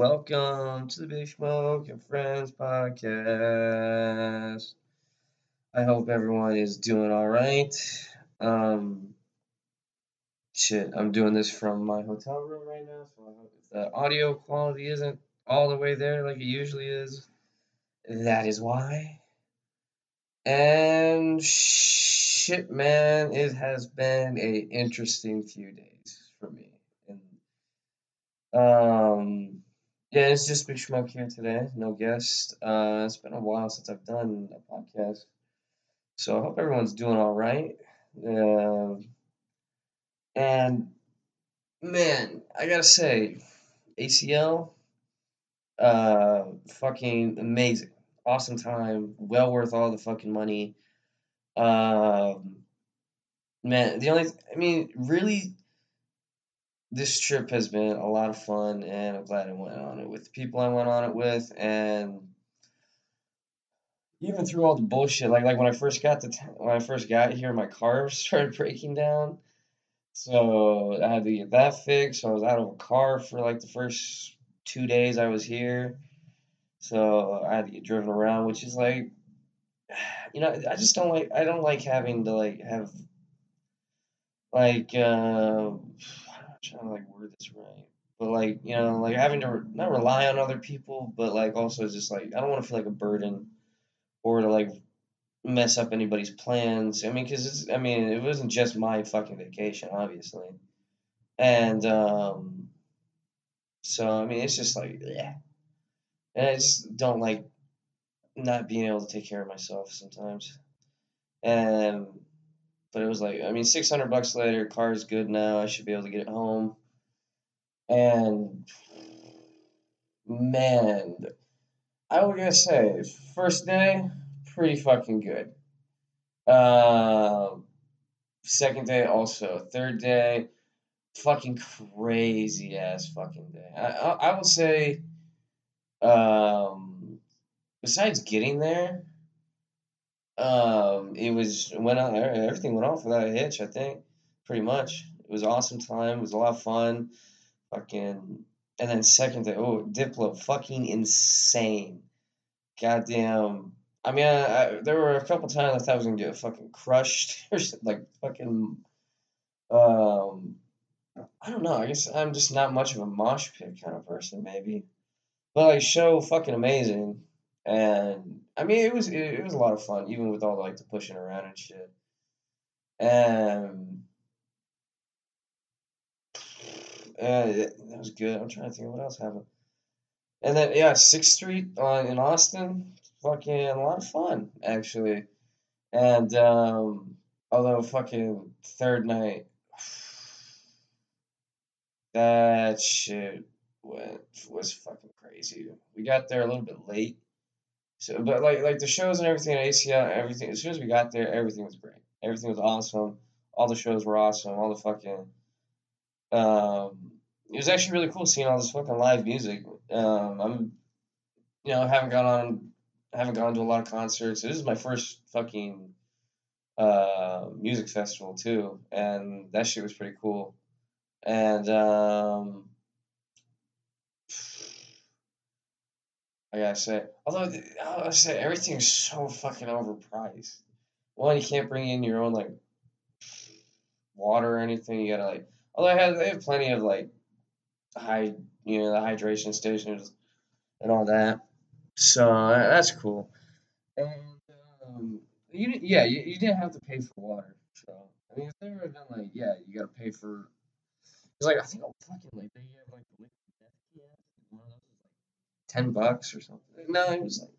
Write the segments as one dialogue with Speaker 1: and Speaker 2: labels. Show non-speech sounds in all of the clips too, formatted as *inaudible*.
Speaker 1: welcome to the Big Smoke and Friends podcast. I hope everyone is doing all right. Um, shit, I'm doing this from my hotel room right now, so I hope if the audio quality isn't all the way there like it usually is, that is why. And shit, man, it has been a interesting few days for me. Um, yeah, it's just Big Smoke here today, no guest. Uh, it's been a while since I've done a podcast, so I hope everyone's doing all right. Uh, and man, I gotta say, ACL, uh, fucking amazing, awesome time, well worth all the fucking money. Um, man, the only, I mean, really, this trip has been a lot of fun, and I'm glad I went on it with the people I went on it with, and even through all the bullshit, like like when I first got to t- when I first got here, my car *laughs* started breaking down, so I had to get that fixed. So I was out of a car for like the first two days I was here, so I had to get driven around, which is like, *sighs* you know, I just don't like I don't like having to like have like uh, trying to like word this right. But like you know, like having to re- not rely on other people, but like also just like I don't want to feel like a burden or to like mess up anybody's plans. I mean, because it's I mean it wasn't just my fucking vacation, obviously, and um, so I mean it's just like yeah, and I just don't like not being able to take care of myself sometimes, and but it was like I mean six hundred bucks later, car's good now. I should be able to get it home, and man, I was gonna say first day pretty fucking good. Um, second day also. Third day, fucking crazy ass fucking day. I I, I would say, um, besides getting there, um, it was went on everything went off without a hitch. I think pretty much. It was awesome time. It was a lot of fun. Fucking and then second day, oh Diplo, fucking insane. Goddamn. I mean, I, I, there were a couple times I thought I was gonna get fucking crushed *laughs* or like fucking. Um, I don't know. I guess I'm just not much of a mosh pit kind of person, maybe. But like, show fucking amazing, and I mean, it was it, it was a lot of fun, even with all the, like the pushing around and shit. And *sighs* uh, that was good. I'm trying to think what else happened. And then yeah, Sixth Street uh, in Austin, fucking a lot of fun actually. And um, although fucking third night, *sighs* that shit went was fucking crazy. We got there a little bit late, so but like like the shows and everything at ACL, everything. As soon as we got there, everything was great. Everything was awesome. All the shows were awesome. All the fucking um, it was actually really cool seeing all this fucking live music. Um, I'm, you know, haven't gone on, haven't gone to a lot of concerts. This is my first fucking uh, music festival too, and that shit was pretty cool. And um, I gotta say, although I say everything's so fucking overpriced. One, you can't bring in your own like water or anything. You gotta like, although I have, they have plenty of like high, you know, the hydration stations and all that. So uh, that's cool. And um, you yeah, you, you didn't have to pay for water. So I mean, if they would have been like, yeah, you gotta pay for. It's like I think oh, fucking like they have like death kit. One of those was like ten bucks or something. No, it was like.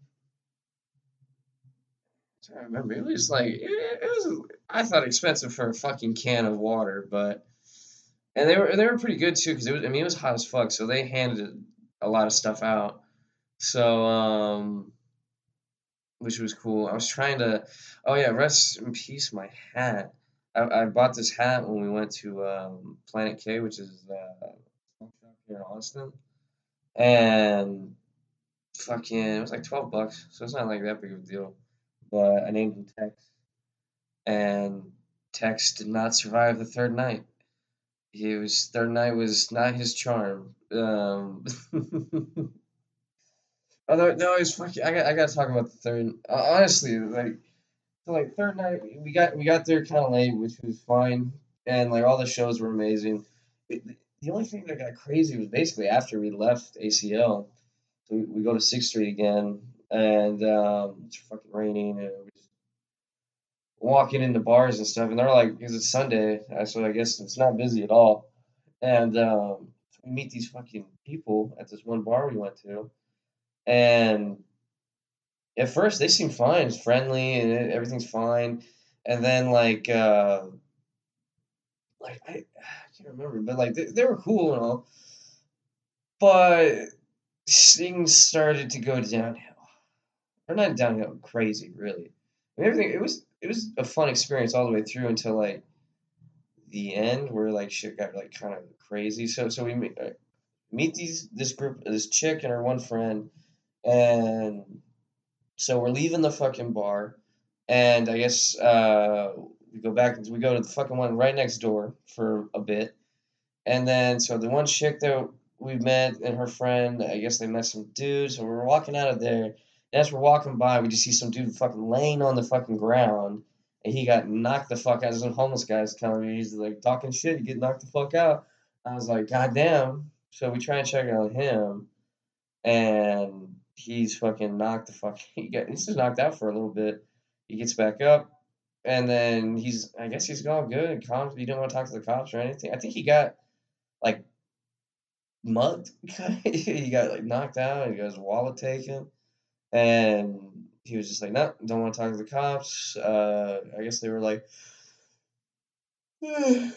Speaker 1: To remember. It was like it, it was. I thought expensive for a fucking can of water, but and they were they were pretty good too because it was. I mean, it was hot as fuck, so they handed a lot of stuff out. So um, which was cool. I was trying to. Oh yeah, rest in peace, my hat. I, I bought this hat when we went to um, Planet K, which is uh, here in Austin, and fucking it was like twelve bucks, so it's not like that big of a deal. But I named him Tex, and Tex did not survive the third night. he was third night was not his charm. Um, *laughs* although no, it's fucking. I got I got to talk about the third. Uh, honestly, like so like third night we got we got there kind of late, which was fine, and like all the shows were amazing. It, the only thing that got crazy was basically after we left ACL, we, we go to Sixth Street again, and um, it's fucking raining, and we're walking into bars and stuff, and they're like, because it's Sunday, so I guess it's not busy at all, and um, we meet these fucking people at this one bar we went to, and at first they seem fine, it's friendly, and everything's fine, and then like. Uh, like I, I can't remember, but like they, they were cool and all, but things started to go downhill, or not downhill, crazy really. I mean, everything it was it was a fun experience all the way through until like the end where like shit got like kind of crazy. So so we meet, uh, meet these this group this chick and her one friend, and so we're leaving the fucking bar, and I guess uh, we go back and we go to the fucking one right next door for a bit, and then so the one chick that we met and her friend, I guess they met some dudes, so we're walking out of there. As we're walking by, we just see some dude fucking laying on the fucking ground, and he got knocked the fuck out. Some homeless guy's telling me he's like talking shit, he get knocked the fuck out. I was like, God damn. So we try and check on him, and he's fucking knocked the fuck. *laughs* He got he's just knocked out for a little bit. He gets back up, and then he's I guess he's all good. Cops, he didn't want to talk to the cops or anything. I think he got like mugged. *laughs* he got like knocked out. He got his wallet taken, and he was just like, "No, don't want to talk to the cops." Uh, I guess they were like. *sighs* you,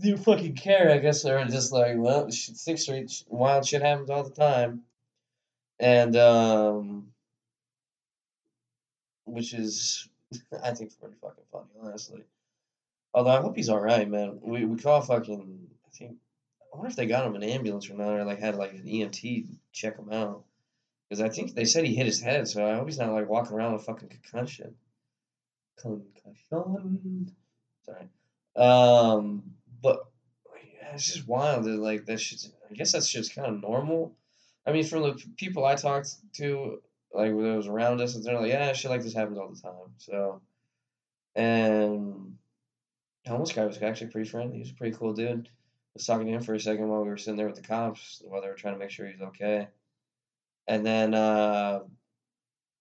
Speaker 1: you fucking care. I guess they were just like, well, Sixth Street, wild shit happens all the time, and um, which is *laughs* I think pretty fucking funny, honestly. Although I hope he's all right, man. We we call fucking. I think. I wonder if they got him an ambulance or not, or like had like an EMT check him out. Because I think they said he hit his head, so I hope he's not like walking around with fucking concussion. Concussion. Sorry. Um, but yeah, it's just wild that like that shit's. I guess that's just kind of normal. I mean, from the people I talked to, like it was around us, and they're like, yeah, shit like this happens all the time. So, and homeless guy was actually pretty friendly. He was a pretty cool dude. Was talking to him for a second while we were sitting there with the cops, while they were trying to make sure he's okay. And then, uh,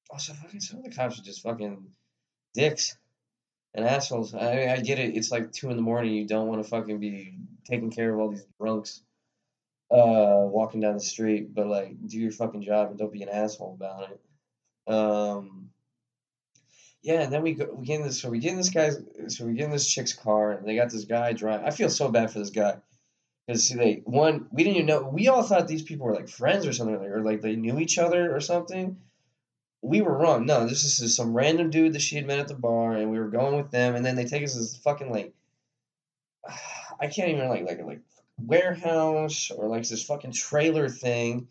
Speaker 1: also fucking some of the cops are just fucking dicks and assholes. I mean, I get it. It's like two in the morning. You don't want to fucking be taking care of all these drunks uh, walking down the street, but like, do your fucking job and don't be an asshole about it. Um, yeah, and then we go, we get in this, so we get in this guy's, so we get in this chick's car, and they got this guy driving. I feel so bad for this guy. Because they, one, we didn't even know, we all thought these people were like friends or something, or like they knew each other or something. We were wrong. No, this is some random dude that she had met at the bar, and we were going with them, and then they take us to this fucking like, *sighs* I can't even like, like, like, warehouse or like this fucking trailer thing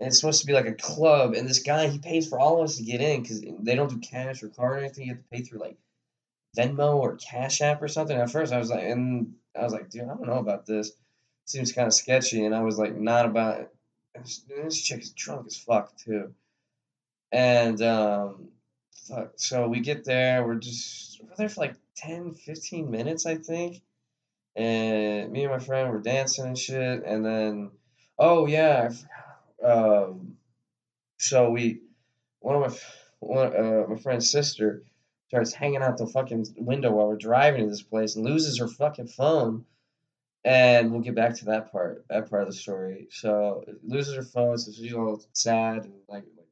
Speaker 1: and it's supposed to be like a club. And this guy, he pays for all of us to get in because they don't do cash or card or anything. You have to pay through like Venmo or Cash App or something. At first, I was like, and I was like, dude, I don't know about this. Seems kind of sketchy. And I was like, not about it. This chick is drunk as fuck too. And um, fuck. So we get there. We're just we're there for like 10, 15 minutes, I think. And me and my friend were dancing and shit. And then, oh yeah, um, so we, one of my one uh, my friend's sister starts hanging out the fucking window while we're driving to this place and loses her fucking phone. And we'll get back to that part, that part of the story. So loses her phone, so she's all sad and like, like,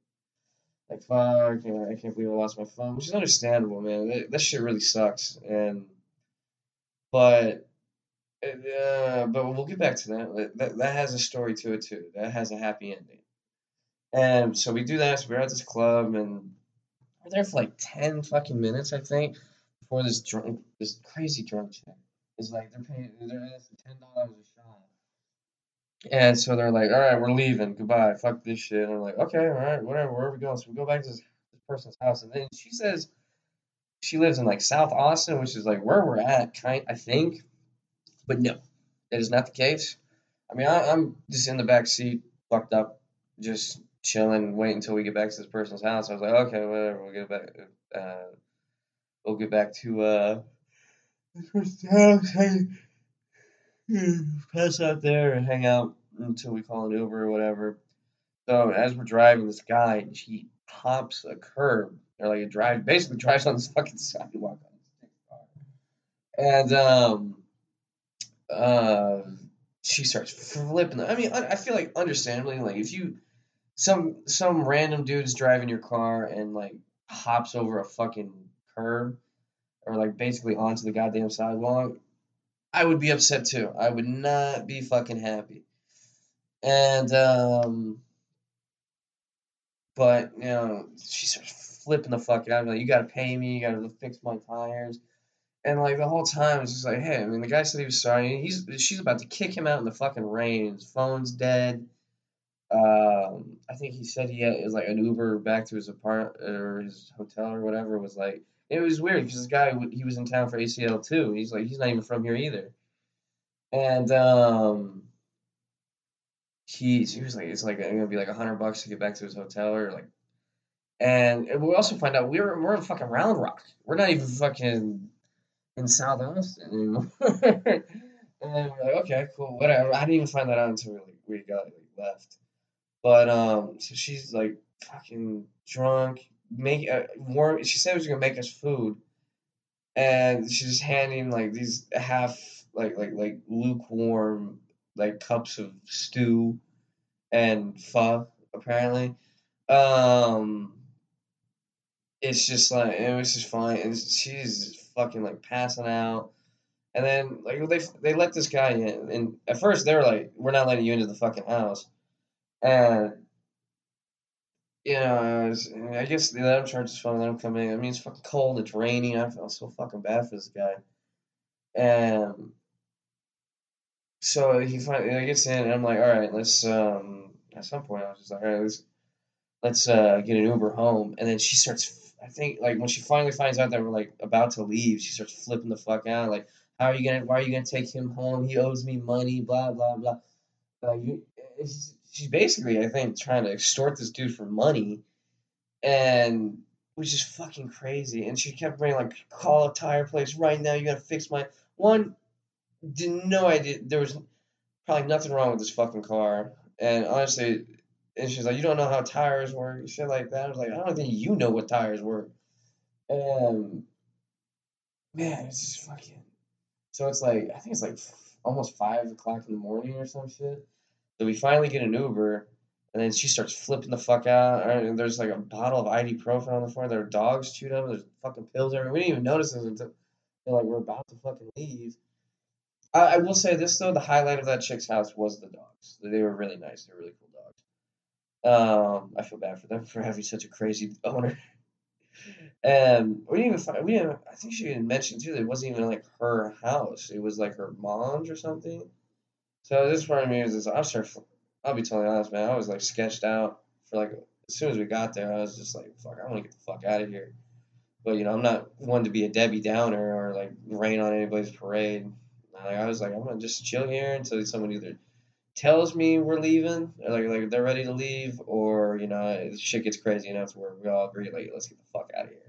Speaker 1: like fuck, you know, I can't believe I lost my phone, which is understandable, man. That, that shit really sucks. And, but uh, but we'll get back to that. that. That has a story to it too. That has a happy ending. And so we do that. So we're at this club, and we're there for like ten fucking minutes, I think, before this drunk, this crazy drunk chick is like they're paying, they're asking ten dollars a shot. And so they're like, all right, we're leaving. Goodbye. Fuck this shit. And I'm like, okay, all right, whatever. Where are we going? So we go back to this, this person's house, and then she says she lives in like South Austin, which is like where we're at, kind I think But no, that is not the case. I mean, I, I'm just in the back seat, fucked up, just chilling, waiting until we get back to this person's house. I was like, okay, whatever, we'll get back. Uh, we'll get back to uh. Pass out there and hang out until we call an Uber or whatever. So as we're driving, this guy he hops a curb or like a drive, basically drives on this fucking sidewalk and um, uh, she starts flipping. I mean, I feel like understandably, like if you some some random dude's driving your car and like hops over a fucking curb or like basically onto the goddamn sidewalk, I would be upset too. I would not be fucking happy. And um but you know, she starts flipping the fuck out. I'm like, you gotta pay me, you gotta fix my tires. And like the whole time it's just like, hey, I mean the guy said he was sorry. He's she's about to kick him out in the fucking rain. His phone's dead. Um, I think he said he had is like an Uber back to his apartment or his hotel or whatever was like it was weird because this guy he was in town for ACL too. He's like he's not even from here either, and um, he he was like it's like it's gonna be like a hundred bucks to get back to his hotel or like, and we also find out we're we're in fucking Round Rock. We're not even fucking in South Austin anymore. *laughs* and we're like, okay, cool, whatever. I didn't even find that out until we, we got like, left. But um, so she's like fucking drunk, make uh, warm. She said she was gonna make us food, and she's just handing like these half like like like lukewarm like cups of stew and pho apparently. Um, it's just like it was just fine, and she's fucking like passing out. And then like they they let this guy in, and at first they were like, "We're not letting you into the fucking house," and was, I guess let him charge let him come in. I mean, it's fucking cold, it's raining. I feel so fucking bad for this guy. And so he finally gets in, and I'm like, all right, let's. Um, at some point, I was just like, all right, let's let's uh, get an Uber home. And then she starts. I think like when she finally finds out that we're like about to leave, she starts flipping the fuck out. Like, how are you gonna? Why are you gonna take him home? He owes me money. Blah blah blah. Like she's basically, I think, trying to extort this dude for money, and which is fucking crazy. And she kept bringing like, call a tire place right now. You gotta fix my one. Didn't know I did. There was probably nothing wrong with this fucking car. And honestly, and she's like, you don't know how tires work, shit like that. I was like, I don't think you know what tires work. And man, it's just fucking. So it's like I think it's like almost five o'clock in the morning or some shit. So we finally get an Uber, and then she starts flipping the fuck out. And there's like a bottle of ibuprofen on the floor. There are dogs chewed up. There's fucking pills everywhere. We didn't even notice this until like we're about to fucking leave. I, I will say this though: the highlight of that chick's house was the dogs. They were really nice. They were really cool dogs. Um, I feel bad for them for having such a crazy owner. And we didn't even find, we didn't, I think she even mentioned too that it wasn't even like her house. It was like her mom's or something. So this part of me was just, I'll be totally honest, man. I was like sketched out for like, as soon as we got there, I was just like, fuck, I want to get the fuck out of here. But, you know, I'm not one to be a Debbie Downer or like rain on anybody's parade. Like, I was like, I'm going to just chill here until someone either tells me we're leaving, or like, like they're ready to leave, or, you know, shit gets crazy enough where we all agree, like, let's get the fuck out of here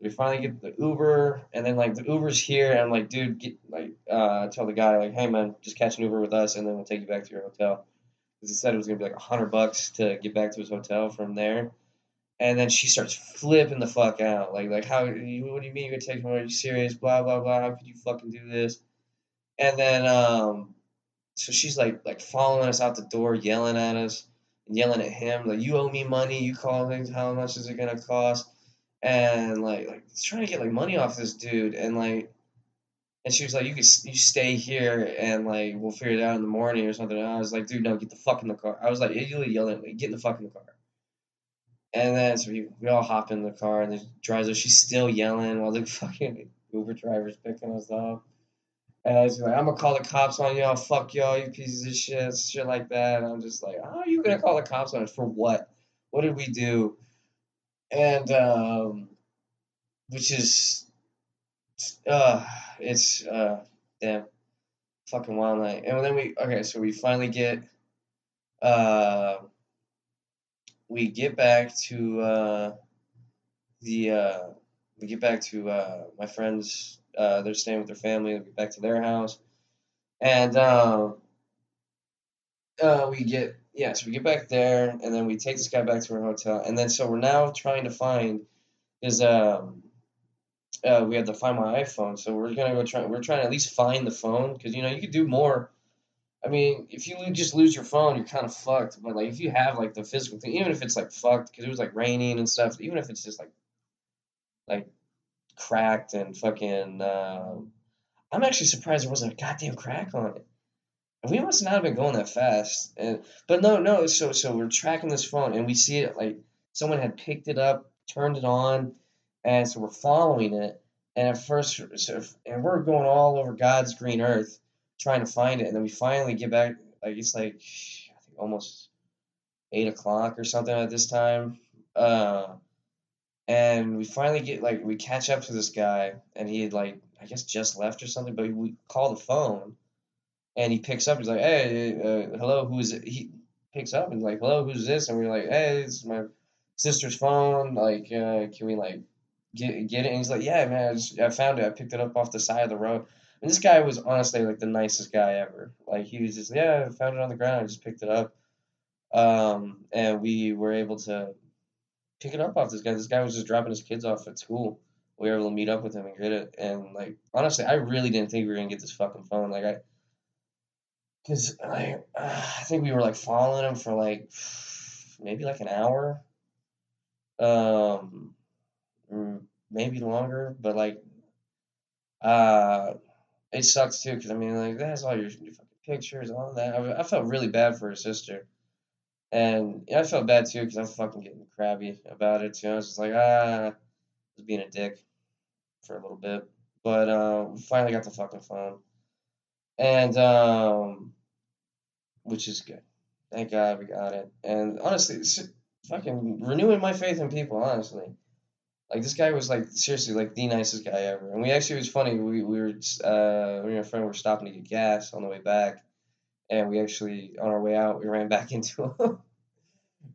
Speaker 1: we finally get the Uber, and then like the Uber's here, and I'm like, dude, get like, uh, tell the guy like, hey man, just catch an Uber with us, and then we'll take you back to your hotel. Because he said it was gonna be like a hundred bucks to get back to his hotel from there. And then she starts flipping the fuck out, like like how what do you mean you're me? Are you serious? Blah blah blah. How could you fucking do this? And then um, so she's like like following us out the door, yelling at us, and yelling at him like, you owe me money. You call. How much is it gonna cost? And like like trying to get like money off this dude and like and she was like you can you stay here and like we'll figure it out in the morning or something and I was like dude no get the fuck in the car I was like immediately yelling get in the fuck in the car and then so we, we all hop in the car and the driver she's still yelling while the *laughs* fucking Uber driver's picking us up and was like, I'm gonna call the cops on y'all. Fuck y'all, you pieces of shit, shit like that. And I'm just like, how are you gonna call the cops on us for what? What did we do? And um, which is uh, it's uh, damn. fucking wild night. And then we okay, so we finally get uh we get back to uh the uh we get back to uh my friends uh they're staying with their family, we get back to their house. And um uh we get yeah, so we get back there and then we take this guy back to our hotel and then so we're now trying to find is um uh, we had to find my iPhone, so we're gonna go try. We're trying to at least find the phone because you know you could do more. I mean, if you just lose your phone, you're kind of fucked. But like if you have like the physical thing, even if it's like fucked because it was like raining and stuff, even if it's just like like cracked and fucking. Uh, I'm actually surprised there wasn't a goddamn crack on it. We must not have been going that fast. And but no, no. So so we're tracking this phone and we see it like someone had picked it up, turned it on and so we're following it. And at first, so if, and we're going all over God's green earth trying to find it. And then we finally get back, like it's like I think almost eight o'clock or something at this time. Uh, and we finally get like we catch up to this guy, and he had like I guess just left or something. But we call the phone, and he picks up. He's like, "Hey, uh, hello, who is it?" He picks up and like, "Hello, who's this?" And we're like, "Hey, it's my sister's phone. Like, uh, can we like get get it? And he's like, yeah, man, I, just, I found it. I picked it up off the side of the road. And this guy was honestly like the nicest guy ever. Like he was just, yeah, I found it on the ground. I just picked it up. Um, and we were able to pick it up off this guy. This guy was just dropping his kids off at school. We were able to meet up with him and get it. And like honestly, I really didn't think we were gonna get this fucking phone. Like I, cause I, uh, I think we were like following him for like maybe like an hour. Um, Mm, maybe longer, but like, uh, it sucks too because I mean, like, that has all your, fucking pictures, all that. I, I felt really bad for her sister, and I felt bad too because I'm fucking getting crabby about it too. I was just like, ah, I was being a dick for a little bit, but uh, we finally got the fucking phone, and um, which is good. Thank God we got it, and honestly, it's fucking renewing my faith in people, honestly like this guy was like seriously like the nicest guy ever. And we actually it was funny. We we were uh me and my friend were stopping to get gas on the way back, and we actually on our way out we ran *laughs* back into him,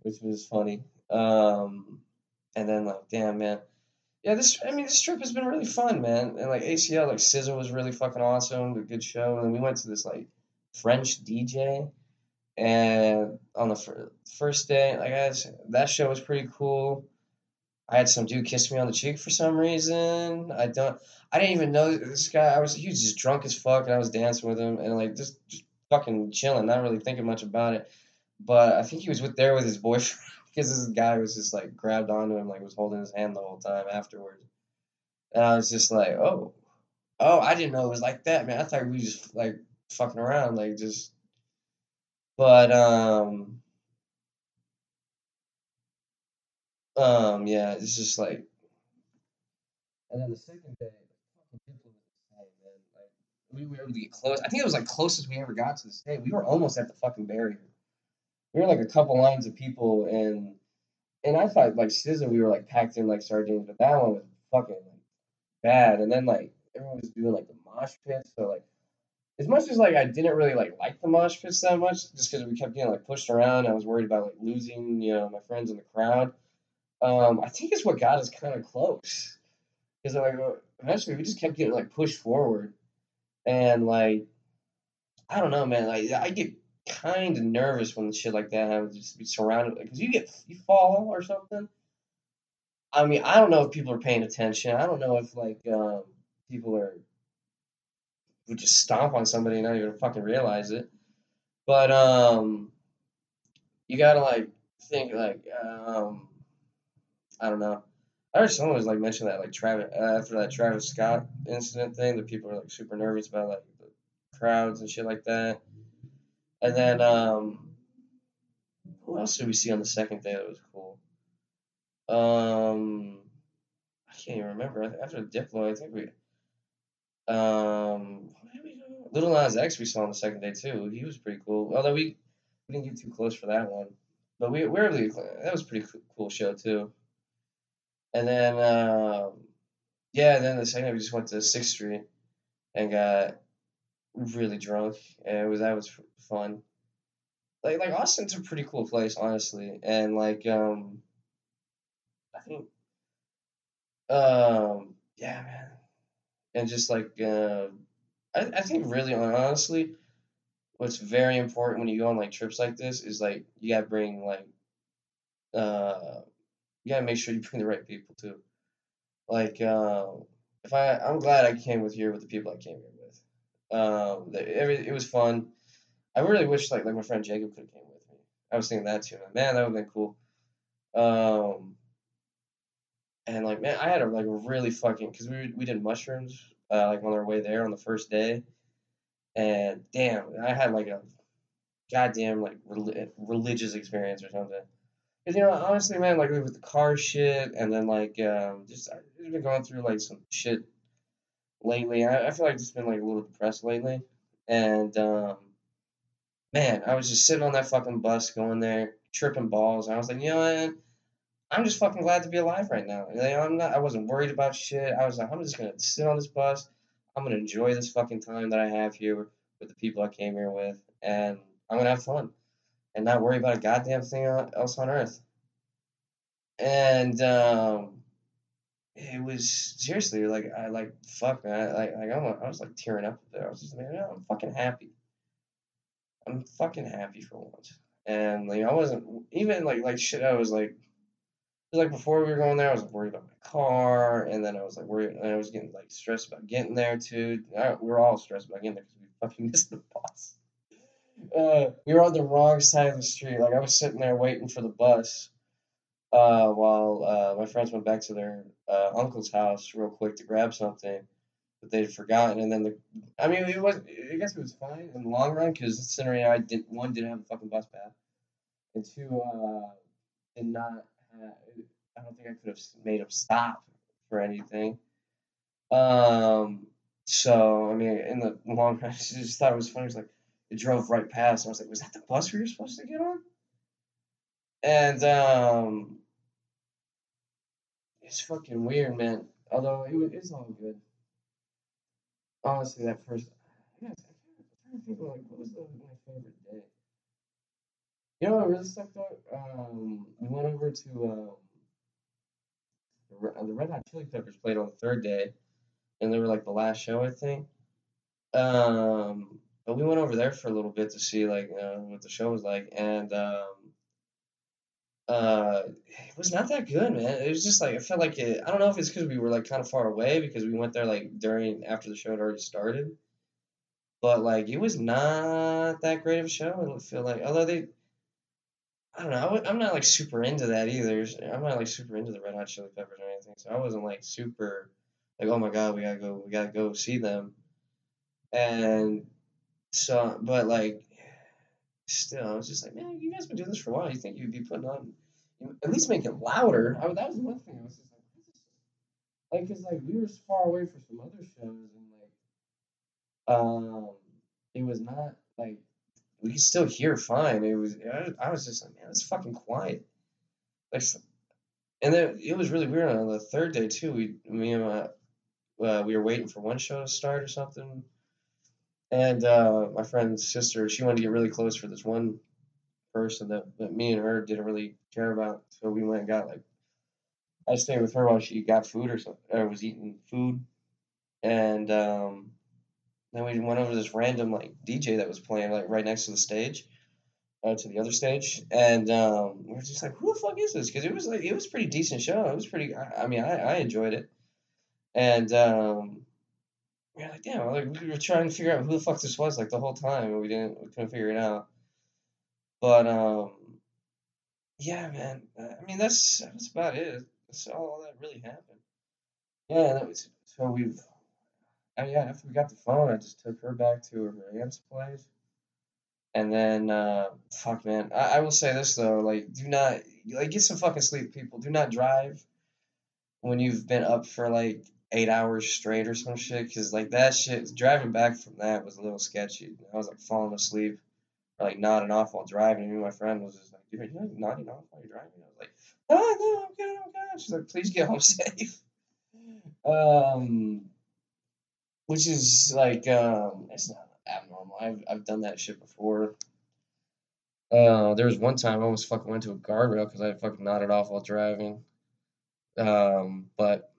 Speaker 1: which was funny. Um, and then like damn man, yeah this I mean this trip has been really fun man. And like ACL like SZA was really fucking awesome, a good show. And we went to this like French DJ. And on the fir- first day, like I was, that show was pretty cool. I had some dude kiss me on the cheek for some reason. I don't. I didn't even know this guy. I was he was just drunk as fuck, and I was dancing with him and like just, just fucking chilling, not really thinking much about it. But I think he was with there with his boyfriend *laughs* because this guy was just like grabbed onto him, like was holding his hand the whole time afterwards. And I was just like, oh, oh, I didn't know it was like that, man. I thought we just like fucking around, like just. But um, Um, yeah, it's just like, and then the second day, we were able to get close. I think it was like closest we ever got to the state. We were almost at the fucking barrier. We were like a couple lines of people, and and I thought like SZA, we were like packed in like sardines, but that one was fucking bad. And then like everyone was doing like the mosh pit, so like as much as like I didn't really like like the mosh pits that much, just because we kept getting like pushed around. I was worried about like losing, you know, my friends in the crowd um, I think it's what got us kind of close. Because like eventually we just kept getting like pushed forward, and like I don't know, man. Like I get kind of nervous when shit like that happens. Just be surrounded because you get you fall or something. I mean, I don't know if people are paying attention. I don't know if like um, people are would just stomp on somebody and not even fucking realize it. But um, you gotta like think like um, I don't know. I heard someone was like mention that like Travis uh, after that Travis Scott incident thing, that people are like super nervous about like the crowds and shit like that. And then um, who else did we see on the second day that was cool? Um, I can't even remember. After Diplo, I think we um, Lil Nas X we saw on the second day too. He was pretty cool. Although we we didn't get too close for that one, but we we were really that was pretty cool show too. And then, um, yeah, and then the second we just went to Sixth Street and got really drunk. And it was that was fun. Like like Austin's a pretty cool place, honestly, and like um, I think um yeah man, and just like uh, I I think really honestly, what's very important when you go on like trips like this is like you gotta bring like uh you gotta make sure you bring the right people too. Like uh, if I I'm glad I came with here with the people I came here with. Um, every it was fun. I really wish like like my friend Jacob could have came with me. I was thinking that too. Man, that would have been cool. Um, and like man, I had a like really fucking because we we did mushrooms uh, like on our way there on the first day, and damn, I had like a goddamn like religious experience or something. Cause you know, honestly, man, like with the car shit, and then like um, just I've been going through like some shit lately. I, I feel like just been like a little depressed lately, and um, man, I was just sitting on that fucking bus going there, tripping balls. And I was like, you know what? I'm just fucking glad to be alive right now. I'm not. I wasn't worried about shit. I was like, I'm just gonna sit on this bus. I'm gonna enjoy this fucking time that I have here with the people I came here with, and I'm gonna have fun and not worry about a goddamn thing else on earth. And um, it was seriously like I like fuck man, I, like like I'm, I was like tearing up there. I was just like, I'm fucking happy. I'm fucking happy for once. And like I wasn't even like like shit. I was like, like before we were going there, I was worried about my car, and then I was like worried, and I was getting like stressed about getting there too. I, we were all stressed about getting there because we fucking *laughs* missed the bus. Uh, we were on the wrong side of the street. Like I was sitting there waiting for the bus, uh, while uh, my friends went back to their uh, uncle's house real quick to grab something that they'd forgotten. And then the, I mean, it was, I guess it was fine in the long run because Cinery and I didn't, one, didn't have a fucking bus pass, and two, uh, did not I don't think I could have made him stop for anything. Um, so, I mean, in the long run, *laughs* I just thought it was funny. It was like, it drove right past. And I was like, was that the bus we were supposed to get on? And, um, it's fucking weird, man. Although it was, it's all good honestly, that first, I'm trying to like what was the, my favorite day. You know what really sucked out? Um, we went over to um, the, the Red Hot Chili Peppers played on the third day, and they were like the last show, I think. Um, but we went over there for a little bit to see like uh, what the show was like, and um, uh, it was not that good, man. It was just like I felt like it. I don't know if it's because we were like kind of far away because we went there like during after the show had already started, but like it was not that great of a show. I feel like although they, I don't know. I, am not like super into that either. I'm not like super into the Red Hot Chili Peppers or anything, so I wasn't like super like oh my god we gotta go we gotta go see them, and so but like still, I was just like, man, you guys been doing this for a while. You think you'd be putting on, at least make it louder. I, that was one thing. I was just like, like, cause like we were far away for some other shows, and like, um, it was not like we could still hear fine. It was, I, was just like, man, it's fucking quiet. Like, and then it was really weird on the third day too. We, me and my, uh, we were waiting for one show to start or something and uh, my friend's sister, she wanted to get really close for this one person that, that me and her didn't really care about. So we went and got like, I stayed with her while she got food or something, or was eating food. And um, then we went over this random like DJ that was playing like right next to the stage, uh, to the other stage, and um, we were just like, "Who the fuck is this?" Because it was like it was pretty decent show. It was pretty. I, I mean, I, I enjoyed it, and um, we are like, damn, like we were trying to figure out who the fuck this was like the whole time, and we didn't, we couldn't figure it out. But um, yeah, man. I mean, that's that's about it. That's all that really happened. Yeah, that was so we've. Oh yeah, after we got the phone, I just took her back to her aunt's place. And then, uh, fuck, man. I, I will say this though, like, do not like get some fucking sleep, people. Do not drive when you've been up for like eight hours straight or some shit. Because like that shit, driving back from that was a little sketchy. I was like falling asleep or like nodding off while driving. And my friend was just like, "Dude, are you like nodding off while you're driving?" I was like, "Oh no, I'm good, I'm good." She's like, "Please get home *laughs* safe." um, which is like um, it's not. abnormal. I've I've done that shit before. Uh, there was one time I almost fucking went to a guardrail because I fucking nodded off while driving. Um, but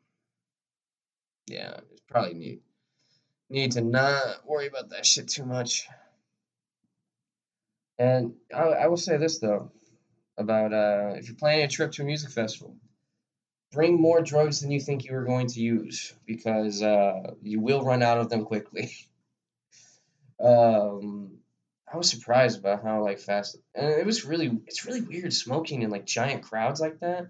Speaker 1: yeah, it's probably need need to not worry about that shit too much. And I, I will say this though about uh, if you're planning a trip to a music festival, bring more drugs than you think you are going to use because uh, you will run out of them quickly. *laughs* um, I was surprised about how like fast, and it was really it's really weird smoking in like giant crowds like that.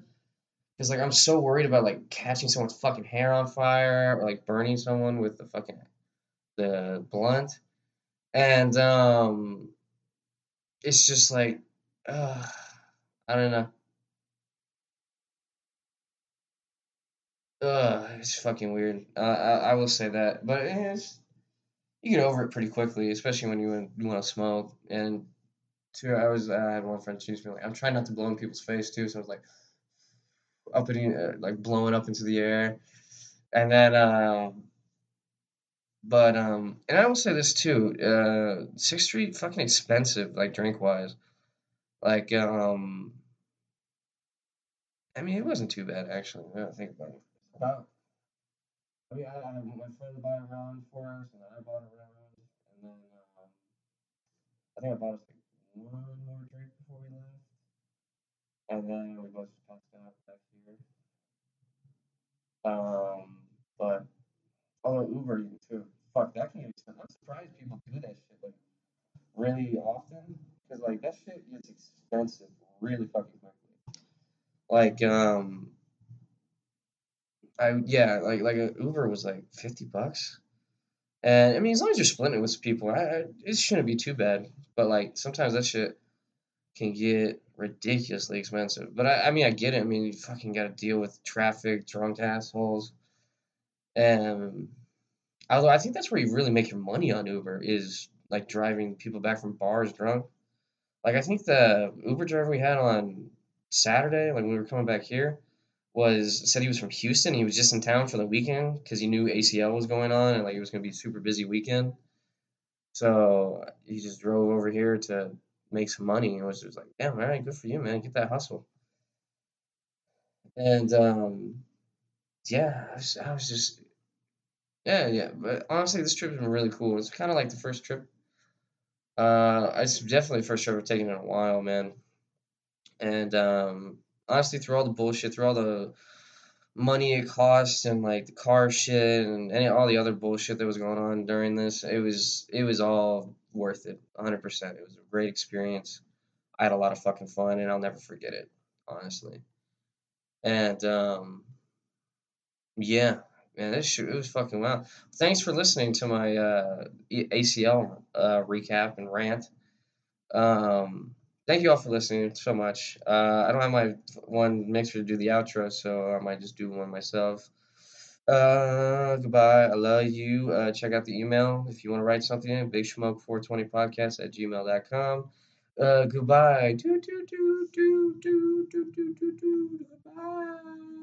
Speaker 1: Cause like I'm so worried about like catching someone's fucking hair on fire or like burning someone with the fucking the blunt, and um, it's just like, uh, I don't know. Ugh, it's fucking weird. Uh, I I will say that, but it's you get over it pretty quickly, especially when you, you want to smoke. And two, I was I had one friend choose me like I'm trying not to blow in people's face too, so I was like uppity, uh, like blowing up into the air, and then uh, but um, and I will say this too, uh, Sixth Street fucking expensive, like drink wise, like um, I mean it wasn't too bad actually. I don't think about it. About I mean, I, I my friend bought a round for us, and then I bought a round, and then um, I think I bought us like one more drink before we left, and then we both just passed out back here. Um, but oh, Uber eating too. Fuck, that can get expensive. I'm surprised people do that shit like really often, because like that shit gets expensive really fucking quickly. Like um I yeah, like like a Uber was like fifty bucks, and I mean as long as you're splitting it with people, I, I it shouldn't be too bad. But like sometimes that shit can get ridiculously expensive. But I, I mean I get it. I mean you fucking got to deal with traffic, drunk assholes, and although I think that's where you really make your money on Uber is like driving people back from bars drunk. Like I think the Uber driver we had on Saturday, like we were coming back here was said he was from Houston. He was just in town for the weekend because he knew ACL was going on and like it was gonna be super busy weekend. So he just drove over here to make some money and was just like, "Damn, all right, good for you, man. Get that hustle." And um, yeah, I was, I was just yeah, yeah. But honestly, this trip has been really cool. It's kind of like the first trip. Uh, it's definitely the first trip I've taken in a while, man. And um, honestly, through all the bullshit, through all the money it cost and like the car shit and any all the other bullshit that was going on during this, it was it was all worth it, 100%. It was a great experience. I had a lot of fucking fun and I'll never forget it, honestly. And um yeah, man, this shit, it was fucking wild. Thanks for listening to my uh ACL uh recap and rant. Um thank you all for listening so much. Uh, I don't have my one mixer to do the outro, so I might just do one myself. Uh, goodbye. I love you. Uh, check out the email if you want to write something in big smoke 420 podcast at gmail.com. Uh, goodbye. Do, do, do, do, do, do, do, do, do. Goodbye.